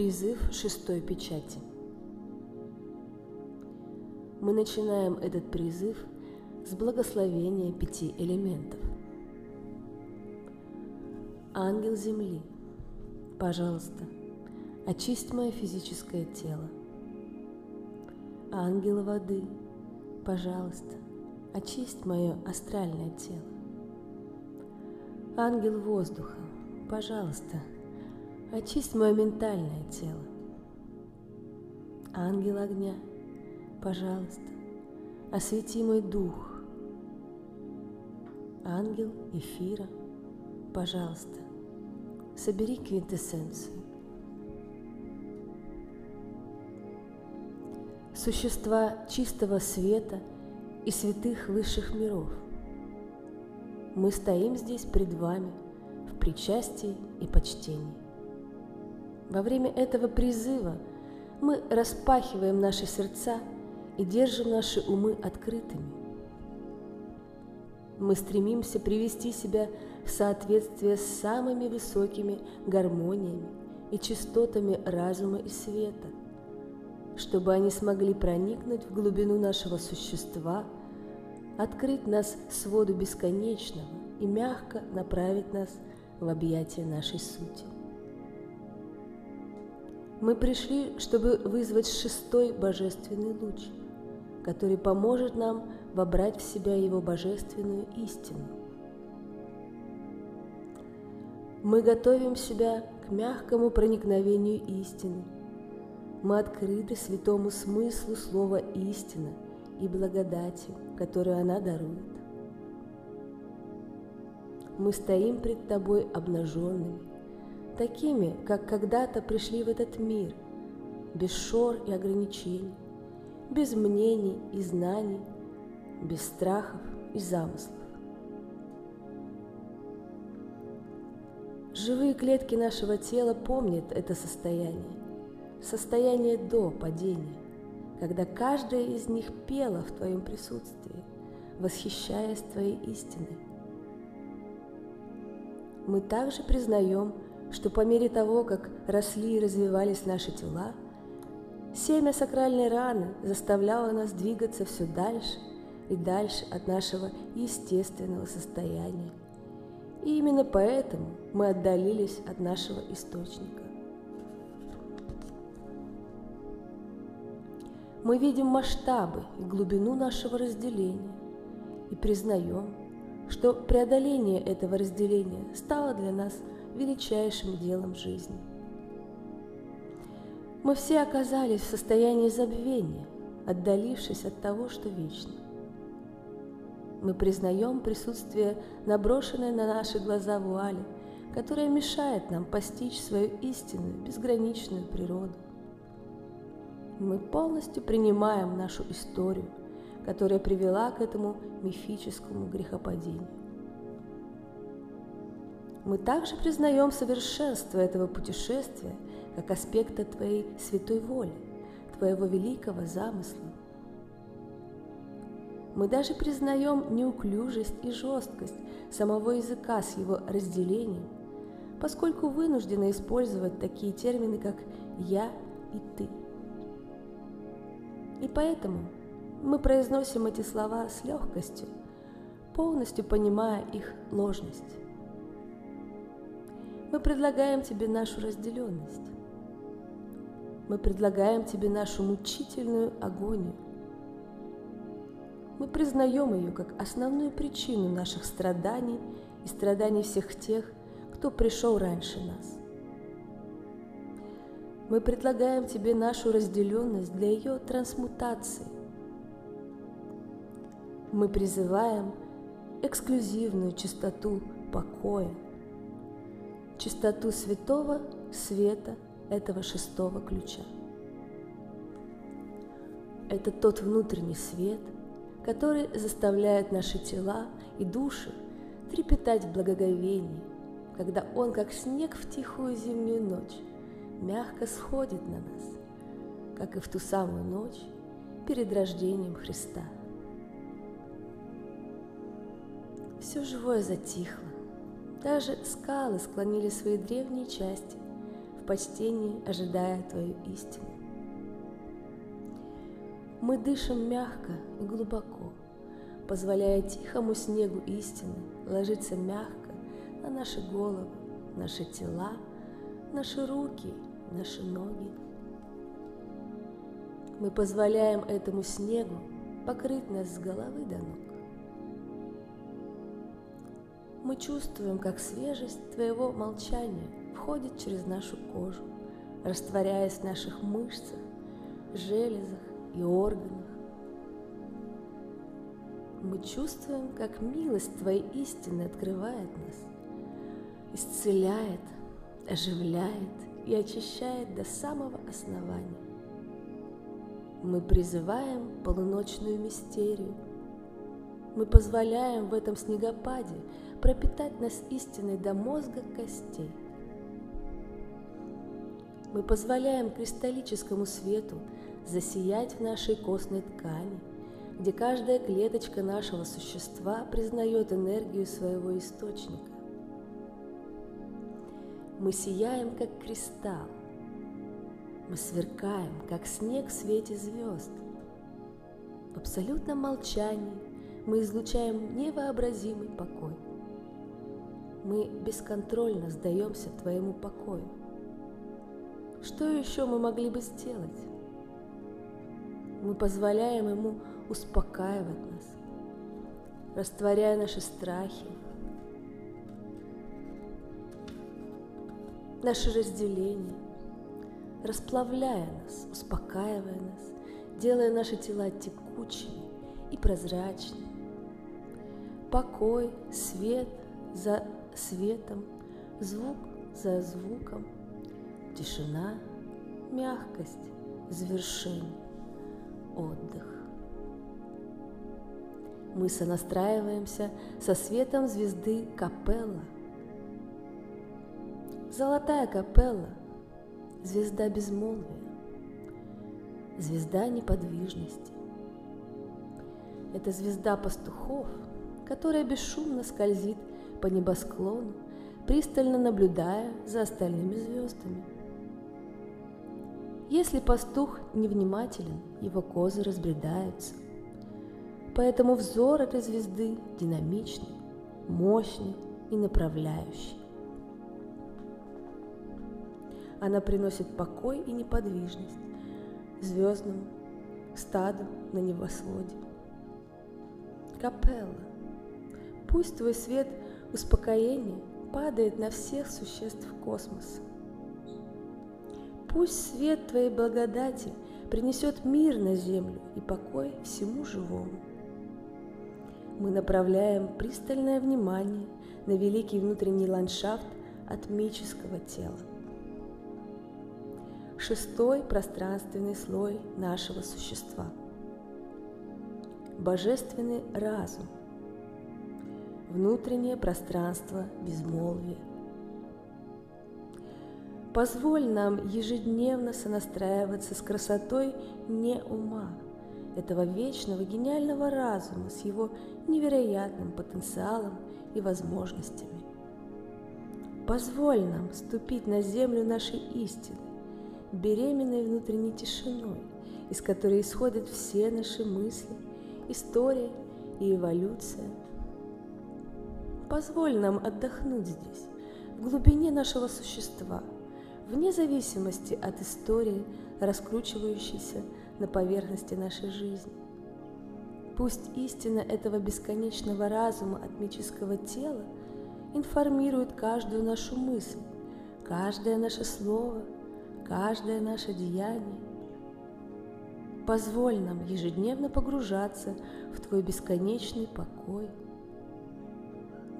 Призыв шестой печати. Мы начинаем этот призыв с благословения пяти элементов. Ангел Земли, пожалуйста, очисть мое физическое тело. Ангел воды, пожалуйста, очисть мое астральное тело. Ангел воздуха, пожалуйста, очисть мое ментальное тело. Ангел огня, пожалуйста, освети мой дух. Ангел эфира, пожалуйста, собери квинтэссенцию. Существа чистого света и святых высших миров. Мы стоим здесь пред вами в причастии и почтении. Во время этого призыва мы распахиваем наши сердца и держим наши умы открытыми. Мы стремимся привести себя в соответствие с самыми высокими гармониями и частотами разума и света, чтобы они смогли проникнуть в глубину нашего существа, открыть нас своду бесконечного и мягко направить нас в объятия нашей сути. Мы пришли, чтобы вызвать шестой божественный луч, который поможет нам вобрать в себя его божественную истину. Мы готовим себя к мягкому проникновению истины. Мы открыты святому смыслу слова «истина» и благодати, которую она дарует. Мы стоим пред Тобой обнаженными, такими, как когда-то пришли в этот мир, без шор и ограничений, без мнений и знаний, без страхов и замыслов. Живые клетки нашего тела помнят это состояние, состояние до падения, когда каждая из них пела в Твоем присутствии, восхищаясь Твоей истиной. Мы также признаем, что по мере того, как росли и развивались наши тела, семя сакральной раны заставляло нас двигаться все дальше и дальше от нашего естественного состояния. И именно поэтому мы отдалились от нашего источника. Мы видим масштабы и глубину нашего разделения и признаем, что преодоление этого разделения стало для нас – величайшим делом жизни. Мы все оказались в состоянии забвения, отдалившись от того, что вечно. Мы признаем присутствие наброшенной на наши глаза вуали, которая мешает нам постичь свою истинную, безграничную природу. Мы полностью принимаем нашу историю, которая привела к этому мифическому грехопадению. Мы также признаем совершенство этого путешествия как аспекта Твоей святой воли, Твоего великого замысла. Мы даже признаем неуклюжесть и жесткость самого языка с его разделением, поскольку вынуждены использовать такие термины, как «я» и «ты». И поэтому мы произносим эти слова с легкостью, полностью понимая их ложность мы предлагаем тебе нашу разделенность. Мы предлагаем тебе нашу мучительную агонию. Мы признаем ее как основную причину наших страданий и страданий всех тех, кто пришел раньше нас. Мы предлагаем тебе нашу разделенность для ее трансмутации. Мы призываем эксклюзивную чистоту покоя, чистоту святого света этого шестого ключа. Это тот внутренний свет, который заставляет наши тела и души трепетать в благоговении, когда он, как снег в тихую зимнюю ночь, мягко сходит на нас, как и в ту самую ночь перед рождением Христа. Все живое затихло, даже скалы склонили свои древние части в почтении ожидая Твою истину. Мы дышим мягко и глубоко, позволяя тихому снегу истины ложиться мягко на наши головы, наши тела, наши руки, наши ноги. Мы позволяем этому снегу покрыть нас с головы до ног. Мы чувствуем, как свежесть Твоего молчания входит через нашу кожу, растворяясь в наших мышцах, железах и органах. Мы чувствуем, как милость Твоей истины открывает нас, исцеляет, оживляет и очищает до самого основания. Мы призываем полуночную мистерию. Мы позволяем в этом снегопаде пропитать нас истиной до мозга костей. Мы позволяем кристаллическому свету засиять в нашей костной ткани, где каждая клеточка нашего существа признает энергию своего источника. Мы сияем, как кристалл. Мы сверкаем, как снег в свете звезд. В абсолютном молчании мы излучаем невообразимый покой – мы бесконтрольно сдаемся Твоему покою. Что еще мы могли бы сделать? Мы позволяем Ему успокаивать нас, растворяя наши страхи, наши разделения, расплавляя нас, успокаивая нас, делая наши тела текучими и прозрачными. Покой, свет за светом, звук за звуком, тишина, мягкость, завершение, отдых. Мы сонастраиваемся со светом звезды Капелла. Золотая Капелла – звезда безмолвия, звезда неподвижности. Это звезда пастухов, которая бесшумно скользит по небосклону, пристально наблюдая за остальными звездами. Если пастух невнимателен, его козы разбредаются. Поэтому взор этой звезды динамичный, мощный и направляющий. Она приносит покой и неподвижность звездному стаду на небосводе. Капелла. Пусть твой свет – Успокоение падает на всех существ космоса. Пусть свет Твоей благодати принесет мир на Землю и покой всему живому. Мы направляем пристальное внимание на великий внутренний ландшафт атмического тела. Шестой пространственный слой нашего существа. Божественный разум – внутреннее пространство безмолвия. Позволь нам ежедневно сонастраиваться с красотой не ума, этого вечного гениального разума с его невероятным потенциалом и возможностями. Позволь нам ступить на землю нашей истины, беременной внутренней тишиной, из которой исходят все наши мысли, история и эволюция – Позволь нам отдохнуть здесь, в глубине нашего существа, вне зависимости от истории, раскручивающейся на поверхности нашей жизни. Пусть истина этого бесконечного разума атмического тела информирует каждую нашу мысль, каждое наше слово, каждое наше деяние. Позволь нам ежедневно погружаться в Твой бесконечный покой –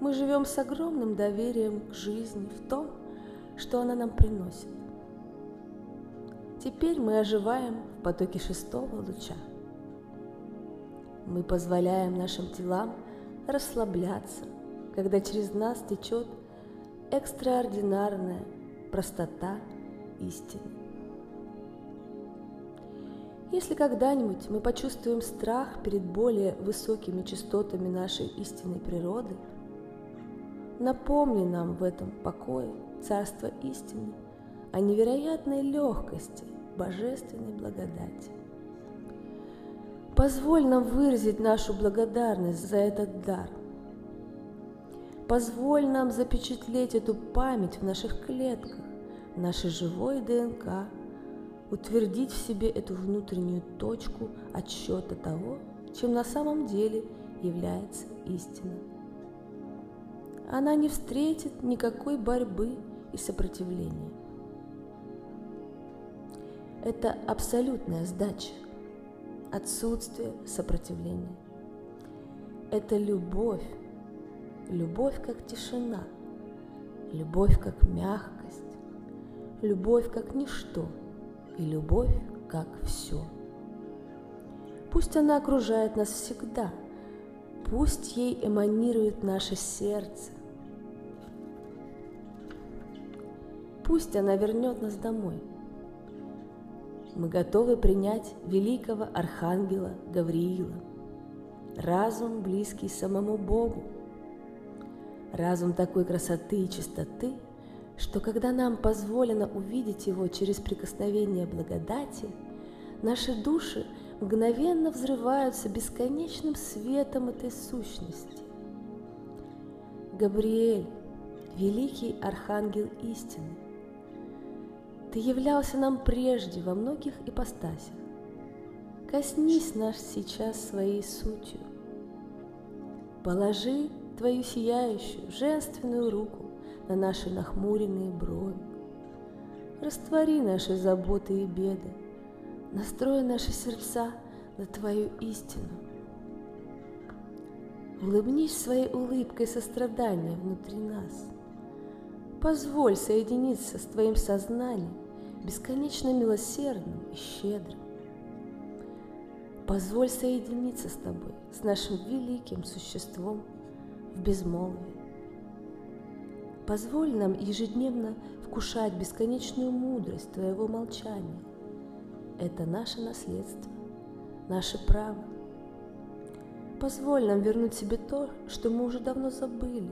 мы живем с огромным доверием к жизни в том, что она нам приносит. Теперь мы оживаем в потоке шестого луча. Мы позволяем нашим телам расслабляться, когда через нас течет экстраординарная простота истины. Если когда-нибудь мы почувствуем страх перед более высокими частотами нашей истинной природы – Напомни нам в этом покое Царство истины о невероятной легкости божественной благодати. Позволь нам выразить нашу благодарность за этот дар. Позволь нам запечатлеть эту память в наших клетках, нашей живой ДНК, утвердить в себе эту внутреннюю точку отсчета того, чем на самом деле является истина. Она не встретит никакой борьбы и сопротивления. Это абсолютная сдача, отсутствие сопротивления. Это любовь, любовь как тишина, любовь как мягкость, любовь как ничто и любовь как все. Пусть она окружает нас всегда, пусть ей эманирует наше сердце, пусть она вернет нас домой – мы готовы принять великого архангела Гавриила, разум, близкий самому Богу, разум такой красоты и чистоты, что когда нам позволено увидеть его через прикосновение благодати, наши души мгновенно взрываются бесконечным светом этой сущности. Габриэль, великий архангел истины, ты являлся нам прежде во многих ипостасях. Коснись нас сейчас своей сутью. Положи твою сияющую, женственную руку на наши нахмуренные брови. Раствори наши заботы и беды, настрой наши сердца на Твою истину. Улыбнись своей улыбкой сострадания внутри нас. Позволь соединиться с Твоим сознанием бесконечно милосердным и щедрым. Позволь соединиться с тобой, с нашим великим существом в безмолвии. Позволь нам ежедневно вкушать бесконечную мудрость Твоего молчания. Это наше наследство, наше право. Позволь нам вернуть себе то, что мы уже давно забыли,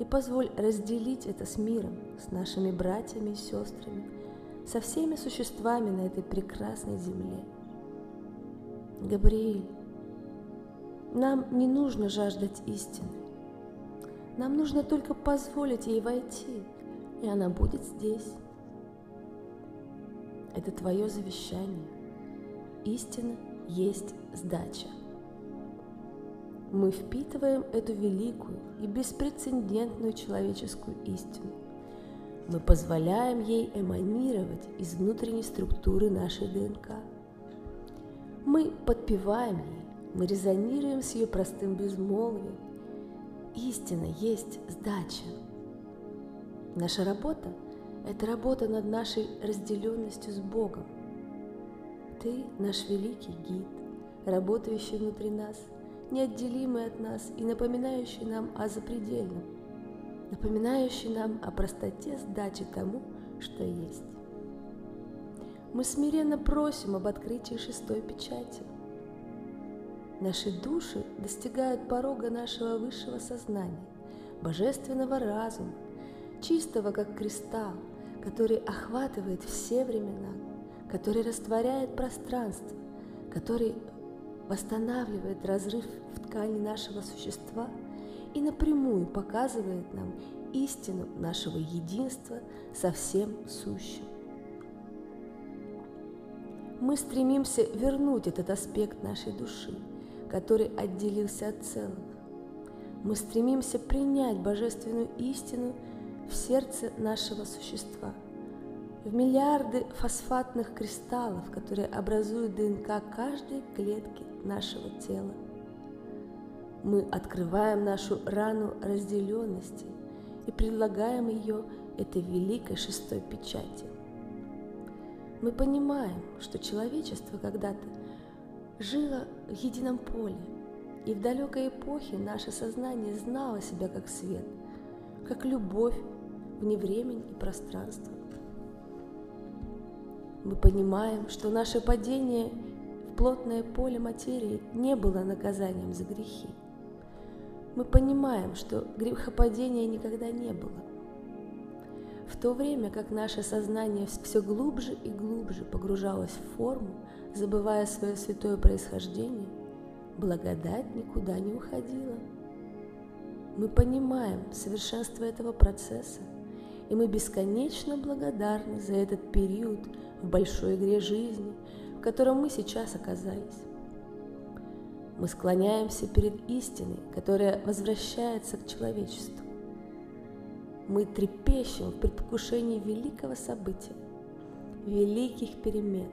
и позволь разделить это с миром, с нашими братьями и сестрами – со всеми существами на этой прекрасной земле. Габриэль, нам не нужно жаждать истины. Нам нужно только позволить ей войти, и она будет здесь. Это твое завещание. Истина есть сдача. Мы впитываем эту великую и беспрецедентную человеческую истину мы позволяем ей эманировать из внутренней структуры нашей ДНК. Мы подпеваем ей, мы резонируем с ее простым безмолвием. Истина есть сдача. Наша работа – это работа над нашей разделенностью с Богом. Ты наш великий гид, работающий внутри нас, неотделимый от нас и напоминающий нам о запредельном – напоминающий нам о простоте сдачи тому, что есть. Мы смиренно просим об открытии шестой печати. Наши души достигают порога нашего высшего сознания, божественного разума, чистого как кристалл, который охватывает все времена, который растворяет пространство, который восстанавливает разрыв в ткани нашего существа – и напрямую показывает нам истину нашего единства со всем сущим. Мы стремимся вернуть этот аспект нашей души, который отделился от целого. Мы стремимся принять божественную истину в сердце нашего существа, в миллиарды фосфатных кристаллов, которые образуют ДНК каждой клетки нашего тела мы открываем нашу рану разделенности и предлагаем ее этой великой шестой печати. Мы понимаем, что человечество когда-то жило в едином поле, и в далекой эпохе наше сознание знало себя как свет, как любовь вне времени и пространства. Мы понимаем, что наше падение в плотное поле материи не было наказанием за грехи – мы понимаем, что грехопадения никогда не было. В то время как наше сознание все глубже и глубже погружалось в форму, забывая свое святое происхождение, благодать никуда не уходила. Мы понимаем совершенство этого процесса, и мы бесконечно благодарны за этот период в большой игре жизни, в котором мы сейчас оказались. Мы склоняемся перед истиной, которая возвращается к человечеству. Мы трепещем в предвкушении великого события, великих перемен,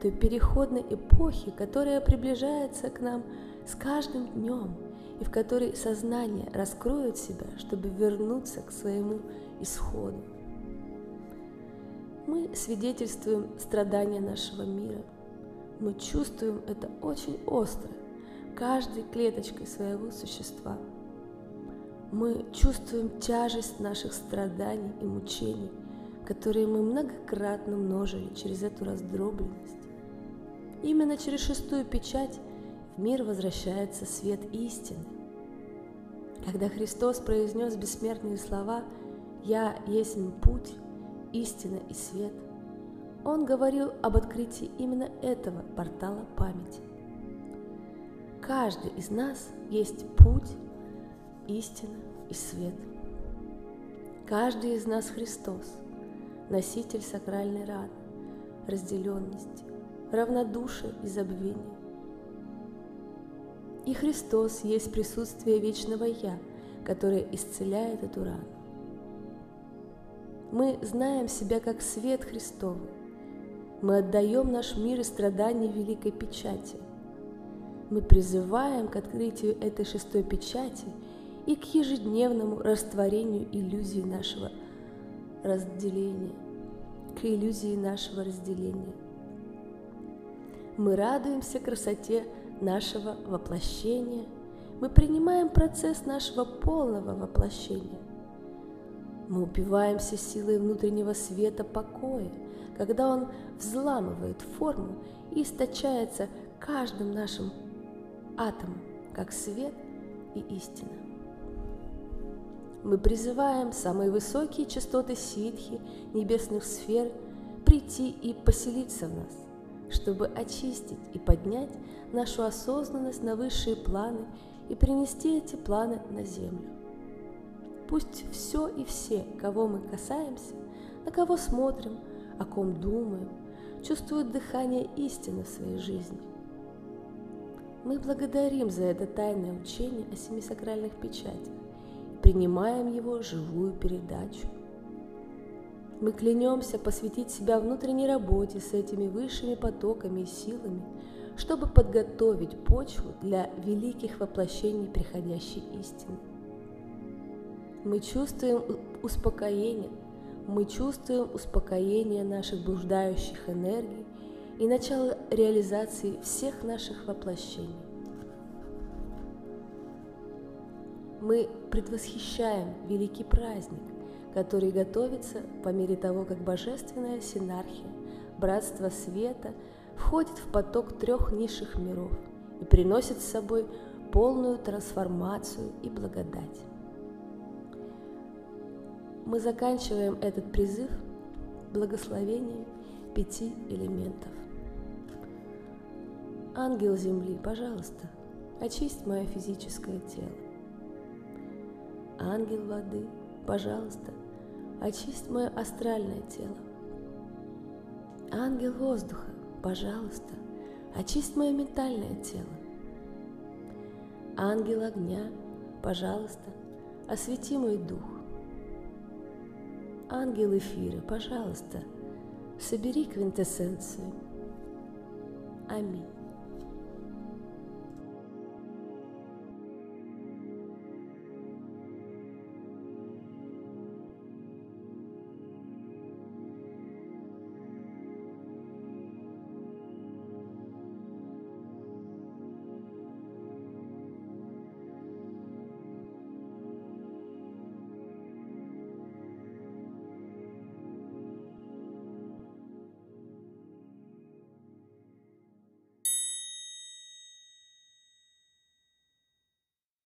той переходной эпохи, которая приближается к нам с каждым днем и в которой сознание раскроет себя, чтобы вернуться к своему исходу. Мы свидетельствуем страдания нашего мира. Мы чувствуем это очень остро, каждой клеточкой своего существа. Мы чувствуем тяжесть наших страданий и мучений, которые мы многократно множили через эту раздробленность. Именно через шестую печать в мир возвращается свет истины. Когда Христос произнес бессмертные слова «Я есть путь, истина и свет», Он говорил об открытии именно этого портала памяти. Каждый из нас есть путь, истина и свет. Каждый из нас Христос, носитель сакральной раны, разделенности, равнодушия и забвения. И Христос есть присутствие вечного Я, которое исцеляет эту рану. Мы знаем себя как свет Христовый. Мы отдаем наш мир и страдания великой печати. Мы призываем к открытию этой шестой печати и к ежедневному растворению иллюзии нашего разделения, к иллюзии нашего разделения. Мы радуемся красоте нашего воплощения, мы принимаем процесс нашего полного воплощения. Мы упиваемся силой внутреннего света покоя, когда он взламывает форму и источается каждым нашим атомом, как свет и истина. Мы призываем самые высокие частоты ситхи небесных сфер прийти и поселиться в нас, чтобы очистить и поднять нашу осознанность на высшие планы и принести эти планы на землю. Пусть все и все, кого мы касаемся, на кого смотрим, о ком думаем, чувствуют дыхание истины в своей жизни. Мы благодарим за это тайное учение о семи сакральных печатях и принимаем его живую передачу. Мы клянемся посвятить себя внутренней работе с этими высшими потоками и силами, чтобы подготовить почву для великих воплощений приходящей истины. Мы чувствуем успокоение, мы чувствуем успокоение наших блуждающих энергий и начало реализации всех наших воплощений. Мы предвосхищаем великий праздник, который готовится по мере того, как божественная синархия, братство света входит в поток трех низших миров и приносит с собой полную трансформацию и благодать. Мы заканчиваем этот призыв благословением пяти элементов. Ангел Земли, пожалуйста, очисть мое физическое тело. Ангел воды, пожалуйста, очисть мое астральное тело. Ангел воздуха, пожалуйста, очисть мое ментальное тело. Ангел огня, пожалуйста, освети мой дух. Ангел эфира, пожалуйста, собери квинтэссенцию. Аминь.